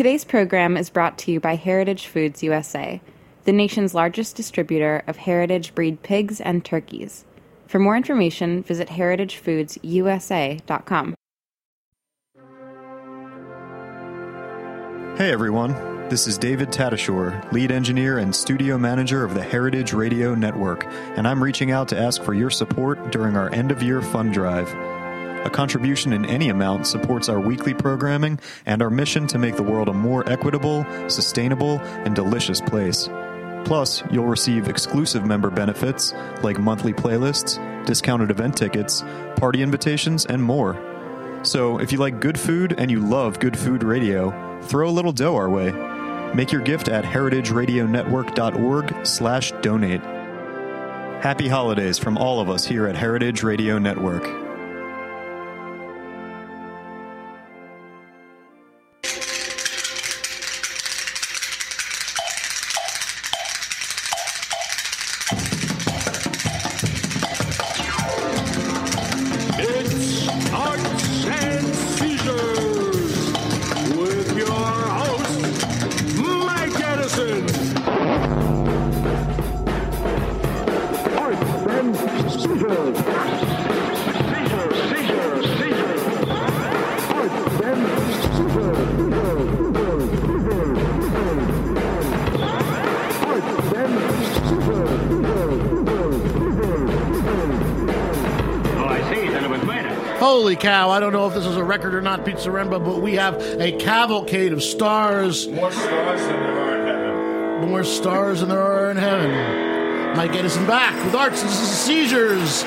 Today's program is brought to you by Heritage Foods USA, the nation's largest distributor of heritage breed pigs and turkeys. For more information, visit heritagefoodsusa.com. Hey everyone, this is David Tatasciore, lead engineer and studio manager of the Heritage Radio Network, and I'm reaching out to ask for your support during our end of year fund drive. A contribution in any amount supports our weekly programming and our mission to make the world a more equitable, sustainable, and delicious place. Plus, you'll receive exclusive member benefits like monthly playlists, discounted event tickets, party invitations, and more. So, if you like good food and you love good food radio, throw a little dough our way. Make your gift at heritageradionetwork.org/donate. Happy holidays from all of us here at Heritage Radio Network. Cow, I don't know if this is a record or not, Pete Zaremba, but we have a cavalcade of stars. More stars than there are in heaven. More stars than there are in heaven. Mike Edison back with Arts and Seizures.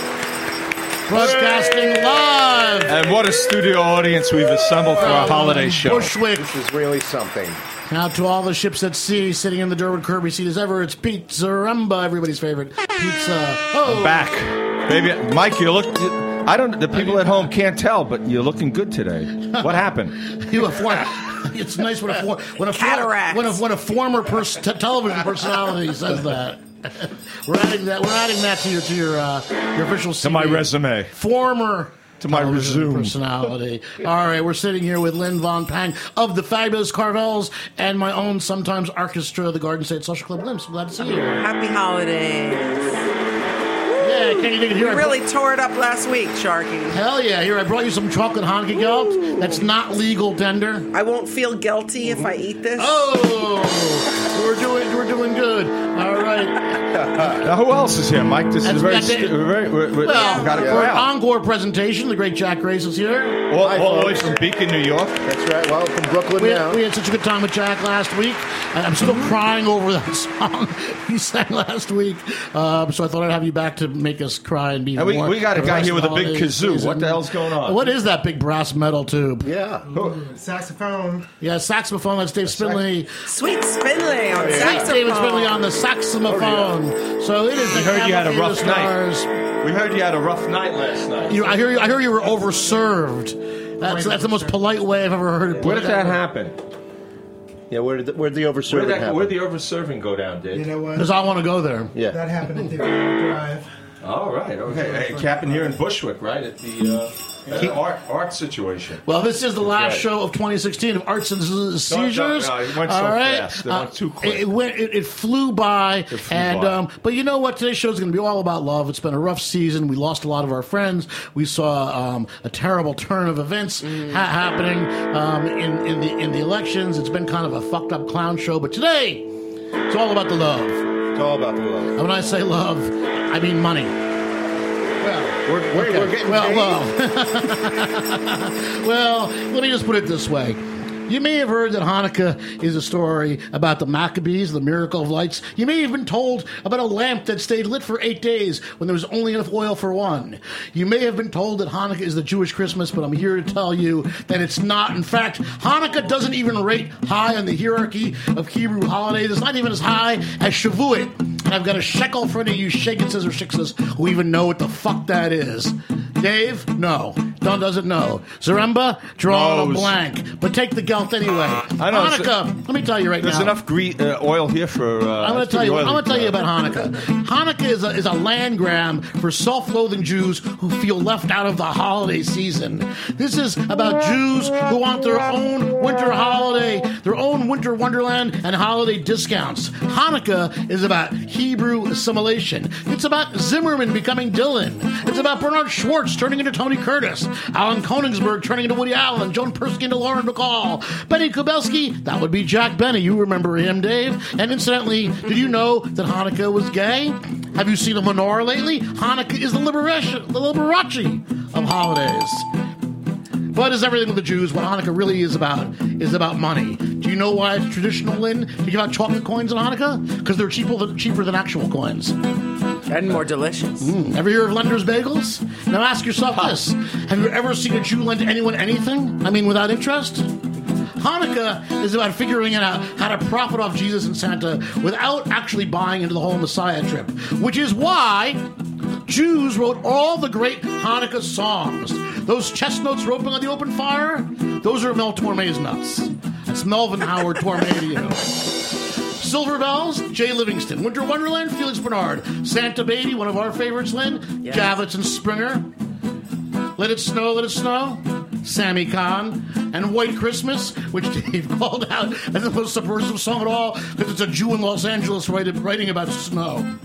Broadcasting live. And what a studio audience we've assembled for our holiday show. Bushwick. This is really something. Now to all the ships at sea, sitting in the Durward Kirby seat as ever, it's Pete Zaremba, everybody's favorite. Pizza. Oh, Back. Baby, Mike, you look. You, I don't. The people at home can't tell, but you're looking good today. What happened? You have one. It's nice when a for, when a for- Cataracts. when a when a former pers- t- television personality says that. we're adding that. We're adding that to your to your uh, your official To my resume. Former. To my resume. personality. All right, we're sitting here with Lynn Von Pang of the Fabulous Carvels and my own sometimes orchestra, of the Garden State Social Club Limps. Glad to see you. Happy holidays. Yeah, can you dig it here? You I really tore it up last week, Sharky. Hell yeah! Here, I brought you some chocolate Hanukkah gelt. That's not legal tender. I won't feel guilty if I eat this. Oh, we're doing we're doing good. All right. Now, who else is here, Mike? This That's is very. got the- st- very we we- Well, we got a for an crowd. encore presentation, the great Jack Grace is here. All, Hi, all the way from Beacon, New York. That's right. Well, from Brooklyn We now. had, we had such a good time with Jack last week. I- I'm still crying over that song he sang last week. Um, so I thought I'd have you back to make us cry and be And we- more. we got a guy here with a big holiday kazoo. What the hell's going on? What is that big brass metal tube? yeah. Saxophone. Yeah, saxophone. That's Dave Spindley. Sweet Spindley on That's saxophone. David Spindley on the saxophone. So it is the We heard you had a Cavalcade of rough night. We heard you had a rough night last night. You, I hear you. I hear you were overserved. That's that's the most polite way I've ever heard it. put. Where did that happen? Yeah, where did the, where did the Where overserving did that, happen? where'd the overserving go down, Dave? You know what? Because I want to go there. yeah. That happened at the Drive. All right. Okay. Hey, Captain here in Bushwick, right at the uh, at art art situation. Well, this is the last right. show of 2016 of Arts and Seizures. no, no, it went so All right? fast. It went too quick. It, it went. It, it flew by. flew and by. Um, but you know what? Today's show is going to be all about love. It's been a rough season. We lost a lot of our friends. We saw um, a terrible turn of events Mm. ha- happening um, in in the in the elections. It's been kind of a fucked up clown show. But today, it's all about the love. It's all about the love. And when I say love, I mean money. Well, we're, we're, we're getting Well, well, well. Let me just put it this way. You may have heard that Hanukkah is a story about the Maccabees, the miracle of lights. You may have been told about a lamp that stayed lit for eight days when there was only enough oil for one. You may have been told that Hanukkah is the Jewish Christmas, but I'm here to tell you that it's not. In fact, Hanukkah doesn't even rate high on the hierarchy of Hebrew holidays. It's not even as high as Shavuot. And I've got a shekel for any of you shaking scissor shiksas who even know what the fuck that is. Dave? No. Don doesn't know. Zaremba, draw a blank. But take the anyway. I know, Hanukkah, let me tell you right There's now. There's enough gre- uh, oil here for. Uh, I'm going to tell you. I'm going to tell you about Hanukkah. Hanukkah is a, is a land grab for self-loathing Jews who feel left out of the holiday season. This is about Jews who want their own winter holiday, their own winter wonderland, and holiday discounts. Hanukkah is about Hebrew assimilation. It's about Zimmerman becoming Dylan. It's about Bernard Schwartz turning into Tony Curtis, Alan Konigsberg turning into Woody Allen, Joan Persky into Lauren Bacall, Benny Kubelsky, that would be Jack Benny. You remember him, Dave? And incidentally, did you know that Hanukkah was gay? Have you seen a menorah lately? Hanukkah is the liberation, the Liberace of holidays. But as everything with the Jews, what Hanukkah really is about is about money. Do you know why it's traditional, Lynn, to give out chocolate coins on Hanukkah? Because they're cheaper than, cheaper than actual coins. And more delicious. Mm. Ever hear of lenders' bagels? Now ask yourself this: Have you ever seen a Jew lend anyone anything? I mean, without interest. Hanukkah is about figuring out how to profit off Jesus and Santa without actually buying into the whole Messiah trip, which is why Jews wrote all the great Hanukkah songs. Those chestnuts roping on the open fire, those are Mel Torme's nuts. That's Melvin Howard Torme. Silver Bells, Jay Livingston. Winter Wonderland, Felix Bernard. Santa Baby, one of our favorites, Lynn. Yes. Javits and Springer. Let It Snow, Let It Snow. Sammy Cahn. And White Christmas, which Dave called out as the most subversive song at all because it's a Jew in Los Angeles writing, about snow.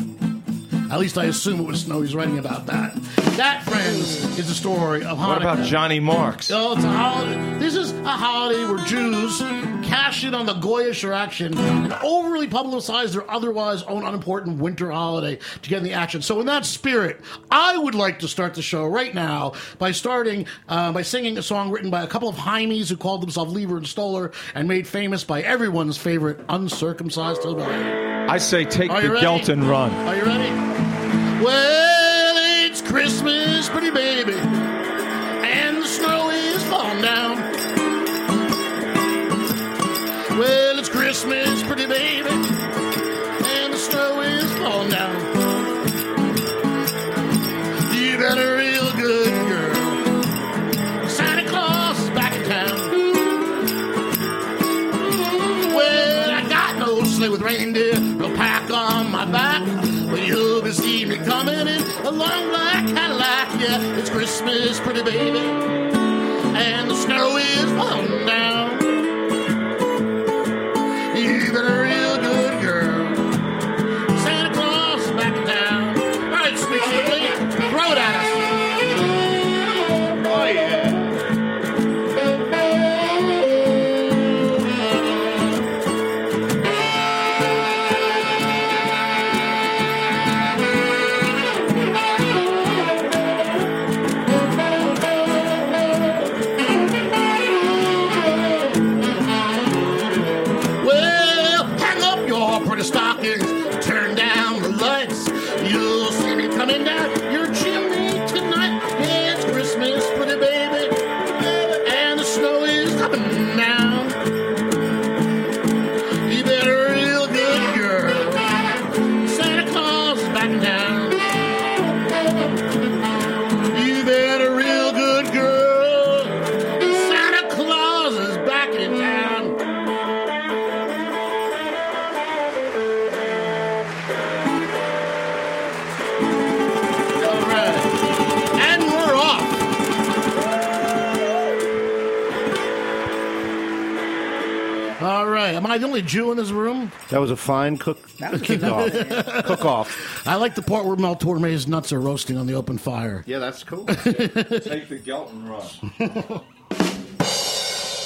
At least I assume it was snow he's writing about that. That, friends, is the story of Hanukkah. What about Johnny Marks? Oh, it's a holiday. This is a holiday where Jews cash in on the Goyish action and overly publicize their otherwise own unimportant winter holiday to get in the action. So, in that spirit, I would like to start the show right now by starting uh, by singing a song written by a couple of Heimies who called themselves Leiber and Stoller and made famous by everyone's favorite uncircumcised hillbilly. I say take the ready? gelt and run. Are you ready? Well, it's Christmas, pretty baby, long black Cadillac. Yeah, it's Christmas, pretty baby, and the snow is falling down. Right. Am I the only Jew in this room? That was a fine cook kickoff. cook off. I like the part where Mel Torme's nuts are roasting on the open fire. Yeah, that's cool. Take the gelt and run.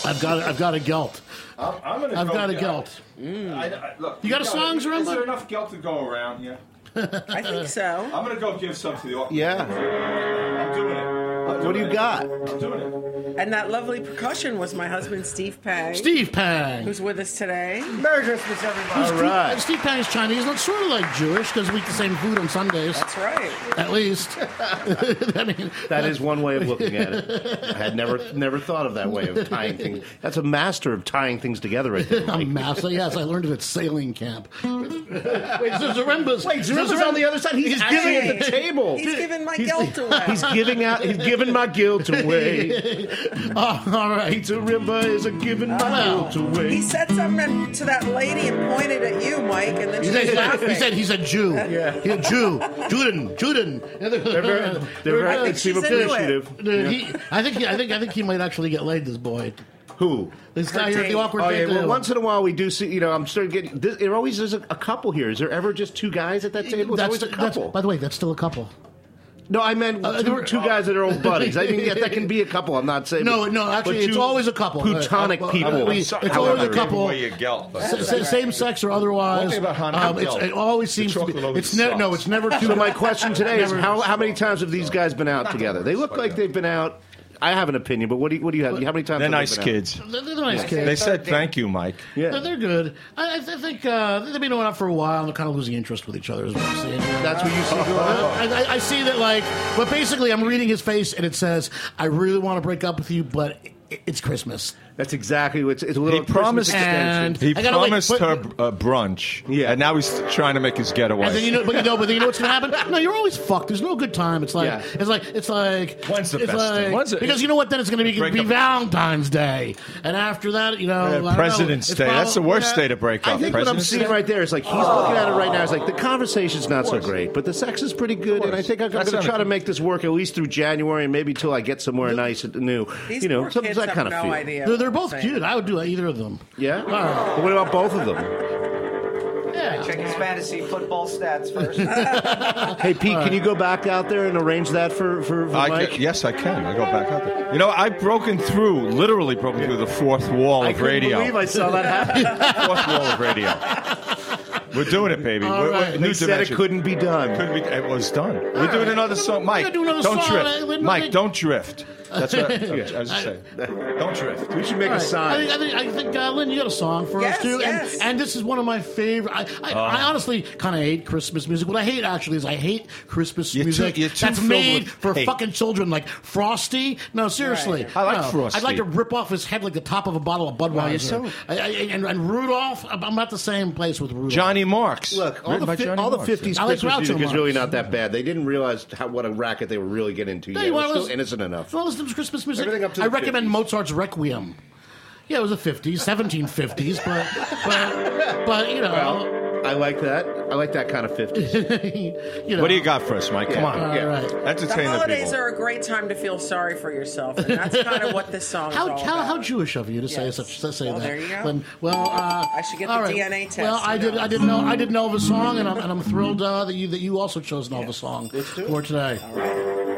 I've got I've got a gelt. I'm, I'm gonna I've go got a gelt. gelt. I, I, look, You got a song, Is Zaremba? there enough gelt to go around here? I think so. I'm gonna go give some to the audience. Yeah. I'm doing it. What do you got? I'm doing it. And that lovely percussion was my husband, Steve Pang, Steve Pang. who's with us today. Merry Christmas, everybody. All Steve, right. Steve Pang is Chinese, not sort of like Jewish because we eat the same food on Sundays, That's right. at least. I mean, That is one way of looking at it. I had never never thought of that way of tying things. That's a master of tying things together right there. I'm Mike. master. Yes, I learned it at sailing camp. Wait, so Zaremba's. Wait, Zaremba's on the other side. He's, actually Hey, at the table. He's giving my guilt away. He's giving out. He's giving my guilt away. Oh, all right. Pete Zaremba is a giving my Wow. guilt away. He said something to that lady and pointed at you, Mike, and then He said, laughing. he said he's a Jew. Yeah. He's a Jew. Juden. Juden. They're very, they're very I think they seem she's into it. appreciative. Uh, he, I think he, I think I think he might actually get laid. This boy, Who? this guy here at the awkward Oh yeah. Date Well, once in a while we do see. You know, I'm starting getting. This, there always is a, a couple here. Is there ever just two guys at that table? It's That's, always a couple. by the way, that's still a couple. no, I meant Uh, two, there were- two guys that are old buddies. I mean, yeah, that can be a couple. I'm not saying. No, but- no, actually, it's always a couple. Plutonic Uh, uh, people. we- Sorry, it's I'm always a couple. giving away but- S- s- same sex or otherwise. One thing about Hanukkah, um, it's, it always seems to be. It's never no. It's never too. So my question today is how how many times have these guys been out together? They look like they've been out. I have an opinion, but what do you, what do you have? How many times? They're have they nice been out? kids. They're, they're nice kids. They said thank you, Mike. Yeah, They're, they're good. I, I think uh, they've been going out for a while. and They're kind of losing interest with each other. Is what I'm seeing. that's what you see going. I, I, I see that, like, but basically, I'm reading his face, and it says, "I really want to break up with you, but i- it's Christmas." That's exactly what it's, it's a little He promised- And- He I gotta wait, promised but- her uh, brunch, Yeah. and now he's trying to make his getaway. And then you know, but you know, but then you know what's gonna happen? No, you're always fucked. There's no good time. It's like, Yeah. it's like, it's like, When's the it's best like, time? When's it- because you know what? Then it's gonna be, Break be up. Valentine's Day, and after that, you know, I don't know, President's it's Day. That's the worst yeah. day to break I up. think what I'm President's seeing Day? right there is like he's looking at it right now. It's like the conversation's not so great, but the sex is pretty good, and I think I'm, going to try to make this work at least through January and maybe till I get somewhere nice and new. These you know, poor something kids that have kind of no feel. idea. They're, they're both saying. cute. I would do either of them. Yeah. All right. But what about both of them? Yeah. Check his fantasy football stats first. Hey Pete, can you go back out there and arrange that for for, for I Mike? can, yes, I can. I go back out there. You know, I've broken through, literally broken through the fourth wall of radio. I of couldn't radio. believe I saw that happen. fourth wall of radio. We're doing it, baby. We're, we're- new they said it couldn't be done. Couldn't be. It was done. We're doing another song, Mike. do another don't song. Drift, Mike. Don't drift. That's what I was saying. Don't drift. We should make All a right. I sign. think, I think, I think uh, Lynn, you got a song for Yes, us too, yes. and, and this is one of my favorite. I, I, I honestly kind of hate Christmas music. What I hate actually is I hate Christmas You're too- music you're too that's filled made with for hate. fucking children, like Frosty. No, seriously, I like No. Frosty. I'd like to rip off his head like the top of a bottle of Budweiser. you're so- I, I, and, and Rudolph, I'm I'm not the same place with Rudolph. Johnny Marks. Look, all Written the, fi- Johnny all the Marks. 50s I like Christmas Groucho music is Marx. really not that bad. They didn't realize how, what a racket they were really getting into Hey, yet. you It was wanna still innocent enough. You want to listen to Christmas music? Everything up to I the recommend 50s. Mozart's Requiem. Yeah, it was the 50s, 1750s, but but but you know, I like that. I like that kind of 50s. you know. What do you got for us, Mike? Come on. All right. The Entertain the, holidays people. are a great time to feel sorry for yourself, and that's kind of what this song How, is all how, about. how Jewish of you to say Yes. such to say Well, that? there you go. Lynn. well, uh, I should get all the right. DNA test, Well, I you did. know. I didn't know. I didn't know of a song, and I'm, and I'm thrilled uh, that you that you also chose an Elvis song for today. have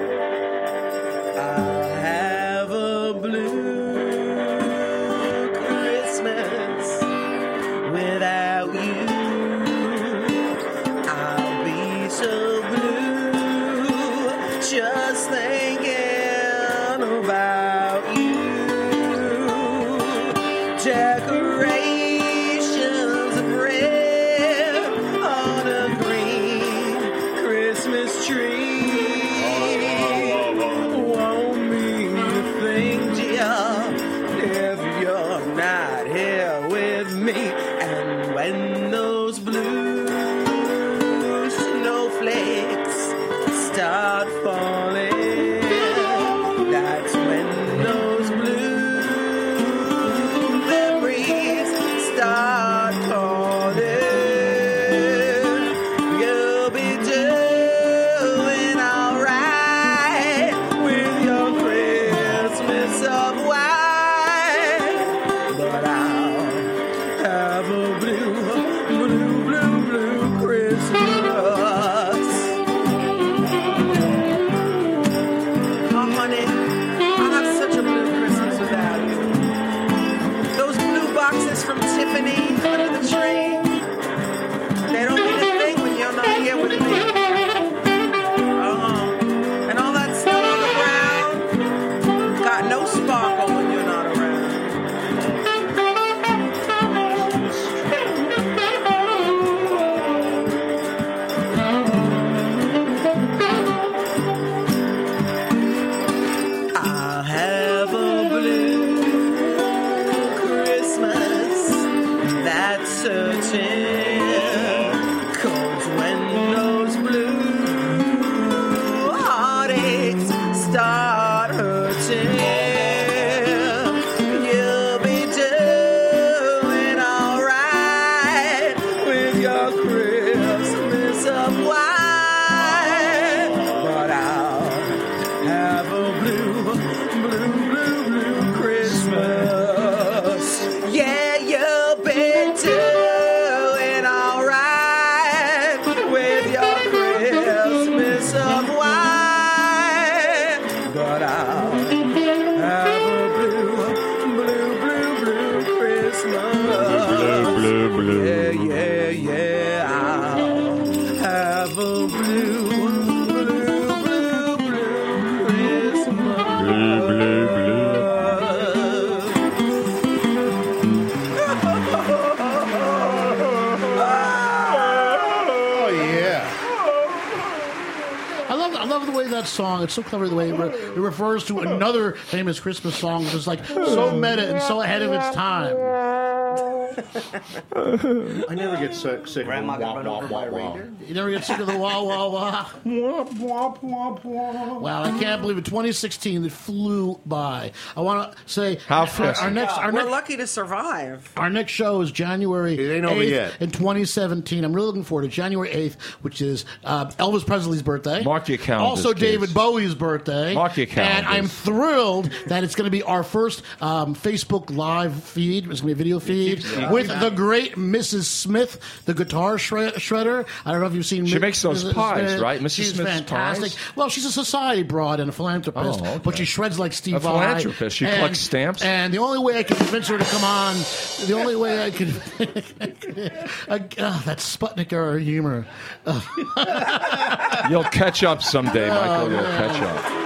tree. Song. It's so clever the way it, re- it refers to another famous Christmas song, which is like so meta and so ahead of its time. I never get sick. sick Grandma of got wah, run wah, over by a wah, wah. reindeer. You never get sick of the wah wah wah. Wow, I can't believe it. 2016 it flew by. I want to say How our- fast? Our, next, our We're next, lucky to survive. our next show is January It ain't over 8th yet. in 2017. I'm really looking forward to January 8th, which is uh, Elvis Presley's birthday. Mark your calendars, Also, kids. David Bowie's birthday. Mark your And I'm thrilled that it's going to be our first um, Facebook live feed. It's going to be a video feed with the great Mrs. Smith, the guitar shredder. I don't know if you've seen. She Mi- makes those pies, Smith. right? Mrs. She's Smith's fantastic. pies? Well, she's a society broad and a philanthropist, Oh, okay. but she shreds like Steve A Vai. philanthropist. She And- collects stamps? And the only way I can convince her to come on, the only way I could, uh, uh, that Sputnik era humor. You'll catch up someday, Michael. You'll catch up.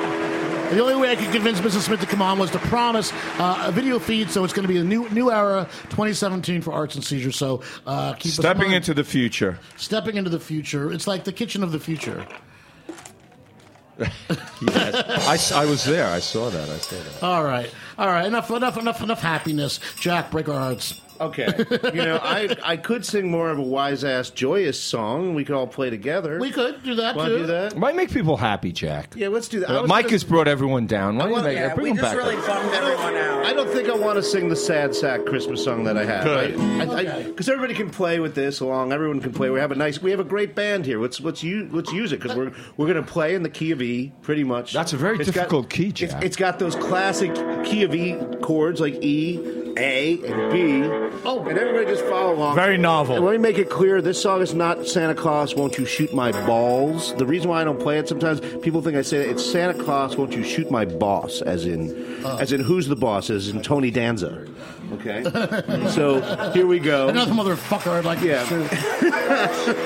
The only way I could convince Mrs. Smith to come on was to promise uh, a video feed. So it's going to be a new new era, 2017 for Arts and Seizures. So uh, keep Stepping into the future. stepping into the future. It's like the kitchen of the future. Yes. I, I was there. I saw that. I saw that. All right, all right. Enough, enough, enough, enough happiness. Jack, break our hearts. Okay. You know, I I could sing more of a wise ass joyous song. We could all play together. We could do that Want too. to do that? Might make people happy, Jack. Yeah, let's do that. I Uh, was Mike gonna- has brought everyone down. Why don't you make, Yeah, bring we them just back really up. bummed everyone out. I don't think I want to sing the sad sack Christmas song that I have. Good. Because Okay. everybody can play with this along. Everyone can play. We have a nice. We have a great band here. Let's let's use let's use it because we're we're going to play in the key of E pretty much. That's a very It's got- difficult key, it's- Jack. it's got those classic key of E chords like E, A, and B. Oh. and everybody just follow along. Very novel. And let me make it clear: this song is not Santa Claus. Won't you shoot my balls? The reason why I don't play it sometimes people think I say it, it's Santa Claus. Won't you shoot my boss? As in, Oh. as in who's the boss? As in Tony Danza. Okay. so here we go. Another motherfucker I'd like Yeah. to shoot.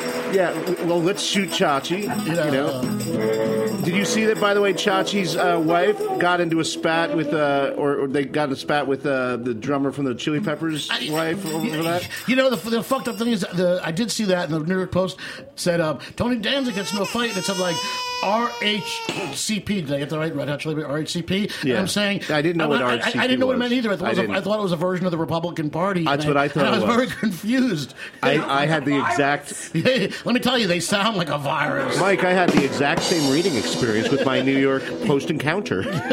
Yeah. Well, let's shoot Chachi. Yeah. You know. Did you see that? By the way, Chachi's uh, wife got into a spat with, uh, or, or they got in a spat with uh, the drummer from the Chili Peppers wife over that. You know, the, the fucked up thing is, the, I did see that in the New York Post said um, Tony Danza gets into a fight, and it said like RHCP. Did I get that right? Red Hot Chili Peppers, RHCP. And Yeah. I'm saying I didn't know what I, I, RHCP I didn't know what it meant either. I thought, I it was a, thought it was a version of the Republican Party. That's what I thought And I was, was. very confused. I, I had the exact. Let me tell you, they sound like a virus. Mike, I had the exact same reading experience with my New York Post encounter. yes.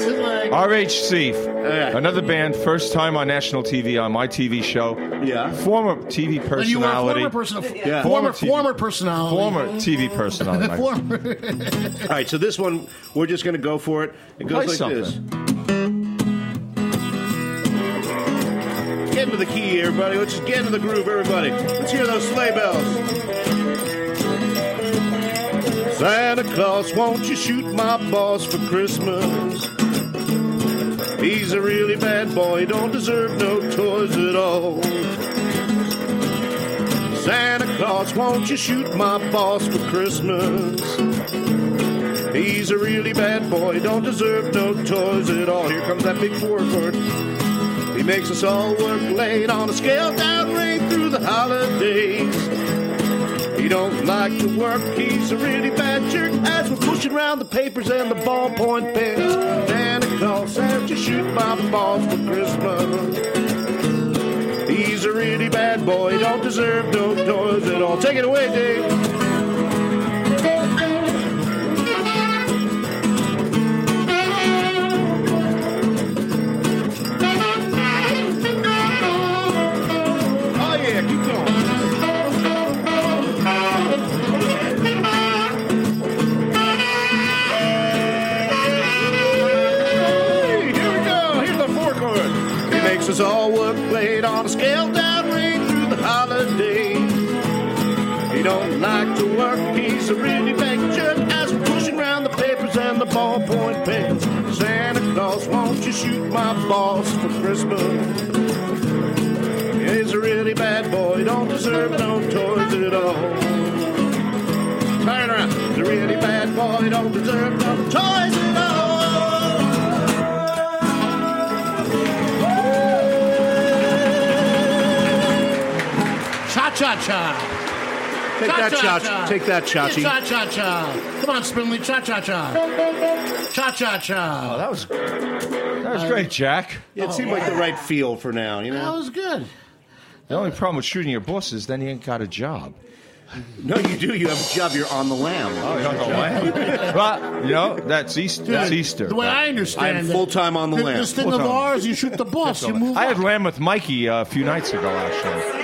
It's like, RHC, another band, first time on national TV on my TV show. Yeah. Former TV and oh, you were a personality. former person, Yeah. former, Former TV. former personality. Former TV personality. Mike. Former. All right, so this one, we're just going to go for it. It goes Play like this. Get into the key, everybody. Let's just get into the groove, everybody. Let's hear those sleigh bells. Santa Claus, won't you shoot my boss for Christmas? He's a really bad boy, don't deserve no toys at all. Santa Claus, won't you shoot my boss for Christmas? He's a really bad boy, don't deserve no toys at all. Here comes that big four chord. He makes us all work late on a scaled down rate through the holidays. He don't like to work, he's a really bad jerk as we're pushing around the papers and the ballpoint pens. Santa Claus said you shoot my boss for Christmas. Really bad boy, don't deserve no toys at all. Take it away, Dave. A really big jerk as we're pushing around the papers and the ballpoint pens. Santa Claus, won't you shoot my boss for Christmas? He's a really bad boy, don't deserve no toys at all. Turn around. He's a really bad boy, don't deserve no toys at all. Cha cha cha cha. Take that, Chach. Take that, Chachi. Cha cha cha. Come on, Spindley. Cha cha cha. Cha cha Oh, cha. that was that was great, Jack. Yeah, it seemed like the right feel for now, you know, That was good. The only problem with shooting your boss is then you ain't got a job. No, you do. You have a job. You're on the lamb. well, you know that's Easter. That's Easter. The way I understand I'm it, full time on the th- lamb. This thing Full-time. ours, you shoot the boss, you move I had lamb with Mikey uh, a few nights ago, actually.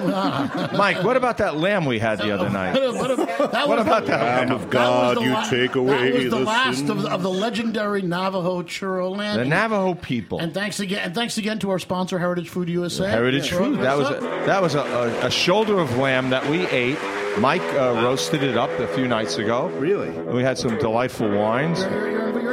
Mike, what about that lamb we had the other night? What, what, What about the, that Lamb lamb? of God, that was the you la- take away That was the, the last of, of the legendary Navajo churro lamb. The. Navajo people. and thanks again, and thanks again to our sponsor, Heritage Food USA. Heritage Yeah. food. That was a, that was a, a, a shoulder of lamb that we ate. Mike uh, roasted it up a few nights ago. Really? We had some delightful wines.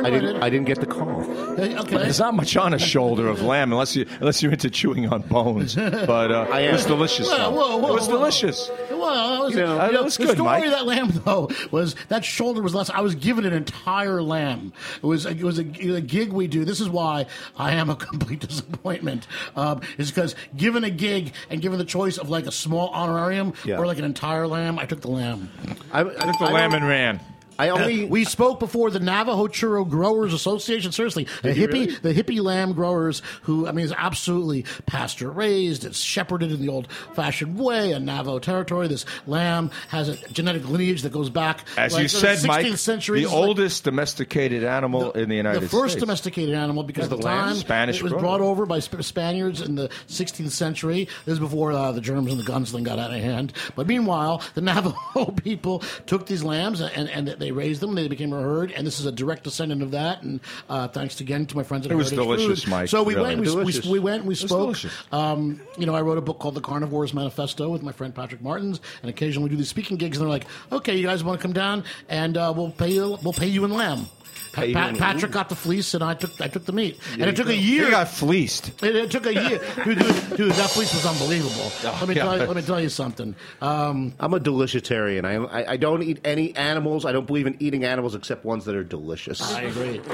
I didn't. I didn't get the call. Hey, okay. There's not much on a shoulder of lamb unless you unless you're into chewing on bones. But uh, I it was delicious. Whoa, whoa, it was whoa. delicious. Well, that was, You know, you that know, was the good, story Mike. of that lamb though was that shoulder was less. I was given an entire lamb. It was it was a, a gig we do. This is why I am a complete disappointment. Um, is because given a gig and given the choice of like a small honorarium Yeah. or like an entire lamb, I took the lamb. I, I, Took the I lamb and ran. I only. We spoke before the Navajo Churro Growers Association. Seriously, the hippie, really? the hippie lamb growers, who I mean, is absolutely pasture raised. It's shepherded in the old fashioned way, a Navajo territory. This lamb has a genetic lineage that goes back, As like, you to the said, 16th Mike, century. the is like oldest domesticated animal in the United States. the first States. domesticated animal because the the lamb? time Spanish it was brought over by Sp- Spaniards in the 16th century. This is before uh, the Germans and the gunsling got out of hand. But meanwhile, the Navajo people took these lambs and, and they raised them. They became a herd, and this is a direct descendant of that. And uh, thanks again to my friends at It was Heritage delicious, Food. Mike, So we really. went. We, we, Delicious. we went. We spoke. delicious. Um, you know, I wrote a book called The Carnivores Manifesto with my friend Patrick Martins, and occasionally we do these speaking gigs. And they're like, "Okay, you guys want to come down, and uh, we'll pay you. We'll pay you in lamb." Pa- Pa- Patrick got the fleece, and I took I took the meat, and it took a year. You got fleeced. It, it took a year, dude, dude, dude. That fleece was unbelievable. let me yeah. tell you, let me tell you something. Um, I'm a deliciatarian. I, I I don't eat any animals. I don't believe in eating animals except ones that are delicious. I agree.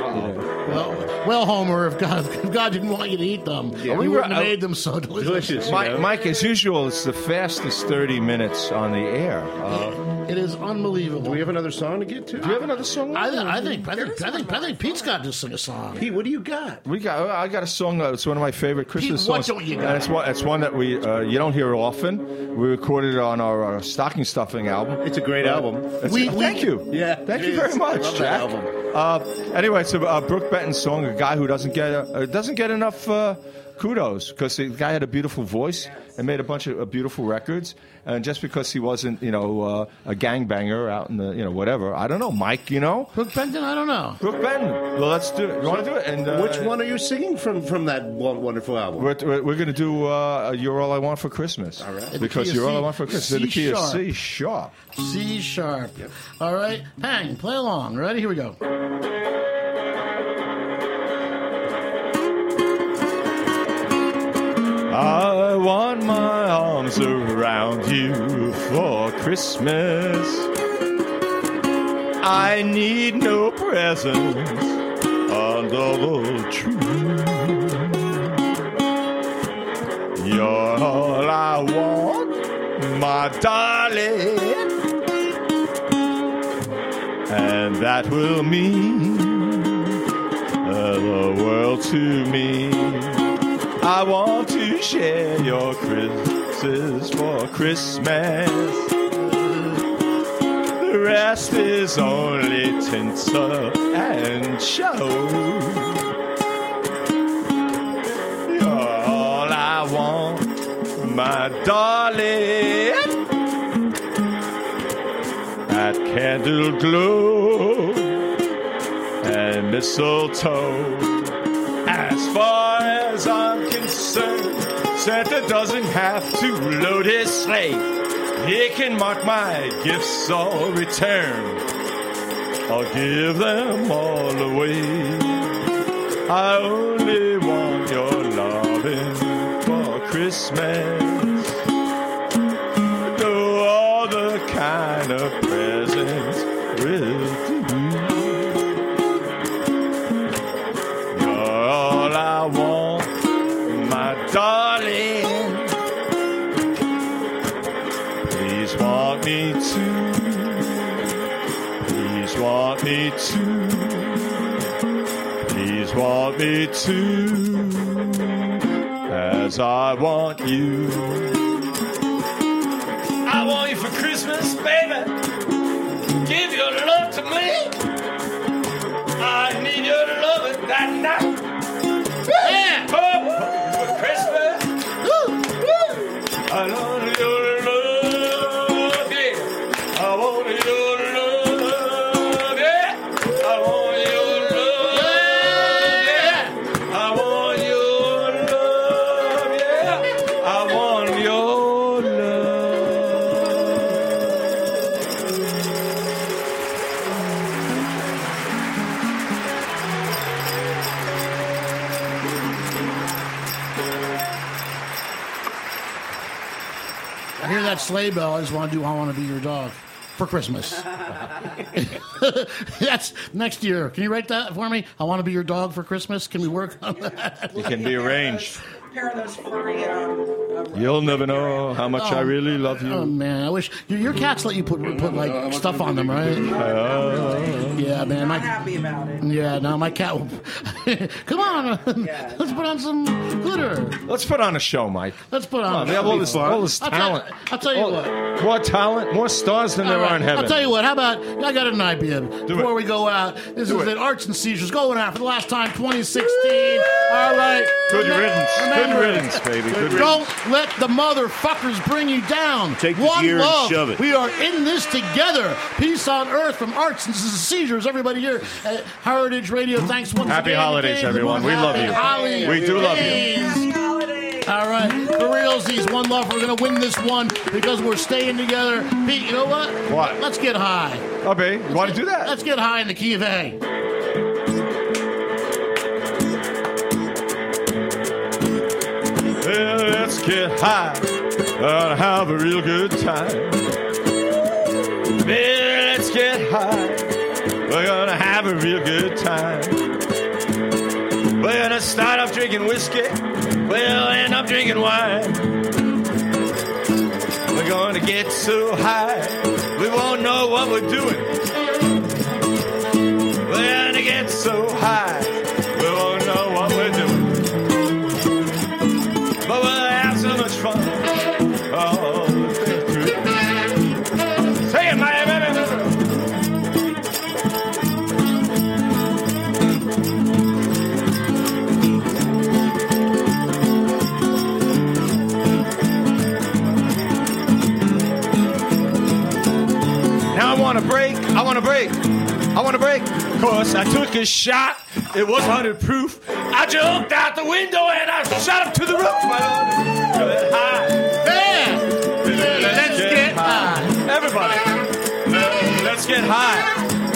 Well, well, Homer, if God, if God didn't want you to eat them, We wouldn't have made them so delicious. delicious. you Mike, know? Mike, as usual, it's the fastest 30 minutes on the air. Uh, It is unbelievable. Do we have another song to get to? do you have another song? I, I think I think I think I think Pete's got to sing a song. Pete, what do you got? We got. I got a song. Uh, it's one of my favorite Christmas Pete, what songs. don't you got? And it's one. It's one that we uh, you don't hear often. We recorded it on our uh, stocking stuffing album. It's a great album. It's- We- thank you. Yeah, thank you very is. Much, love that Jack. album. Uh, anyway, it's a, a Brook Benton song. A guy who doesn't get uh, doesn't get enough uh, kudos because the guy had a beautiful voice and made a bunch of uh, beautiful records. And just because he wasn't, you know, uh, a gangbanger out in the, you know, whatever. I don't know, Mike. You know, Brook Benton, I don't know. Brook Benton. Well, let's do it. You want to do it? And uh, Which one are you singing from from that one wonderful album? We're, we're, we're going to do uh, "You're All I Want for Christmas." All right. Because you're all I want for Christmas. C in the key of sharp. C sharp. C sharp. All right, Pang, play along. Ready? Here we go. I want my arms around you for Christmas. I need no presents under the tree. You're all I want, my darling. And that will mean the world to me. I want to share your Christmas for Christmas. The rest is only tinsel and show. You're all I want, my darling. That candle glow and mistletoe. Santa doesn't have to load his sleigh. He can mark my gifts all returned. I'll give them all away. I only want your loving for Christmas. Me to. As I want you. I want you for Christmas, baby. Give your love to me. I need your love that night. Sleigh bell. I just want to do I Want to Be Your Dog for Christmas. That's next year. Can you write that for me? I want to be your dog for Christmas. Can we work on that? It can be arranged. those furry. Um, uh, You'll never know how much I really love you. Oh man, I wish your, your cats let you put put like stuff on them, right? Yeah, man. not My, happy about it. yeah, no, my cat. will- Come on, let's put on some glitter. Let's put on a show, Mike. Let's put Come on. on, we have all this, all this I'll tell- talent. I'll tell you All- what. More talent, more stars than All there right, are in heaven. I'll tell you what. How about I got an idea before it. we go out. This Do is it. at Arts and Seizures going out for the last time, 2016. All right. Good Remem- riddance. Good riddance, baby. Good riddance. Don't let the motherfuckers bring you down. Take this One year and love. shove it. We are in this together. Peace on earth from Arts and Seizures. Everybody here at Heritage Radio. Thanks once Happy again. holidays, Dave. everyone. We love you. holidays. We do love you. Happy holidays. All right, for realsies, one love. We're gonna win this one because we're staying together. Pete, you know what? What? Let's get high. Oh, babe, you want to do that? Let's get high in the key of A. Well, let's get high and have a real good time. Well, let's get high. We're gonna have a real good time. We're gonna start off drinking whiskey. We'll end up drinking wine. We're gonna get so high, we won't know what we're doing. We're gonna get so high, Cause I took a shot. It was 100 proof. I jumped out the window and I shot up to the roof. My lord. Get high. Yeah. Let's get high. Everybody. Let's get high.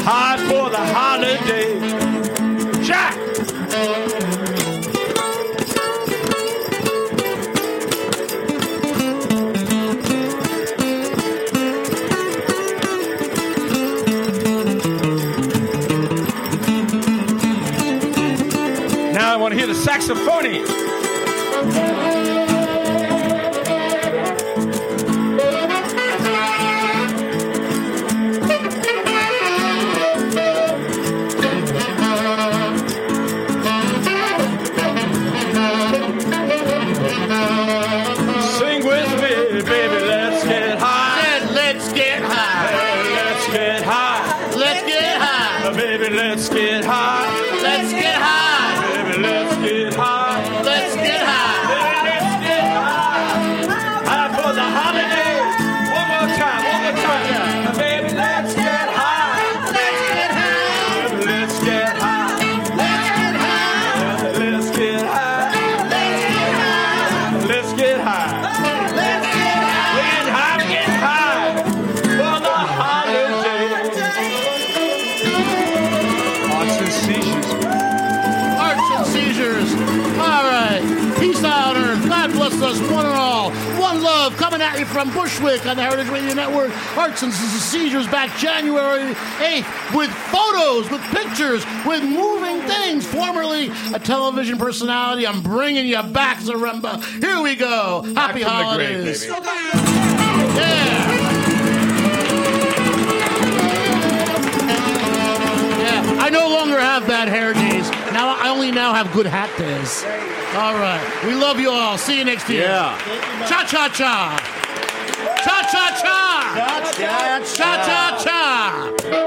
High for the holiday. Jack. I want to hear the saxophone. Coming at you from Bushwick on the Heritage Radio Network. Arts and Seizures back January 8th with photos, with pictures, with moving things. Formerly a television personality, I'm bringing you back, Zaremba. Here we go. Happy grave, holidays. baby. Yeah. Yeah, I no longer have bad hair days. Now I only now have good hat days. All right. We love you all. See you next year. Yeah. Cha cha cha. Cha cha cha. Cha cha cha.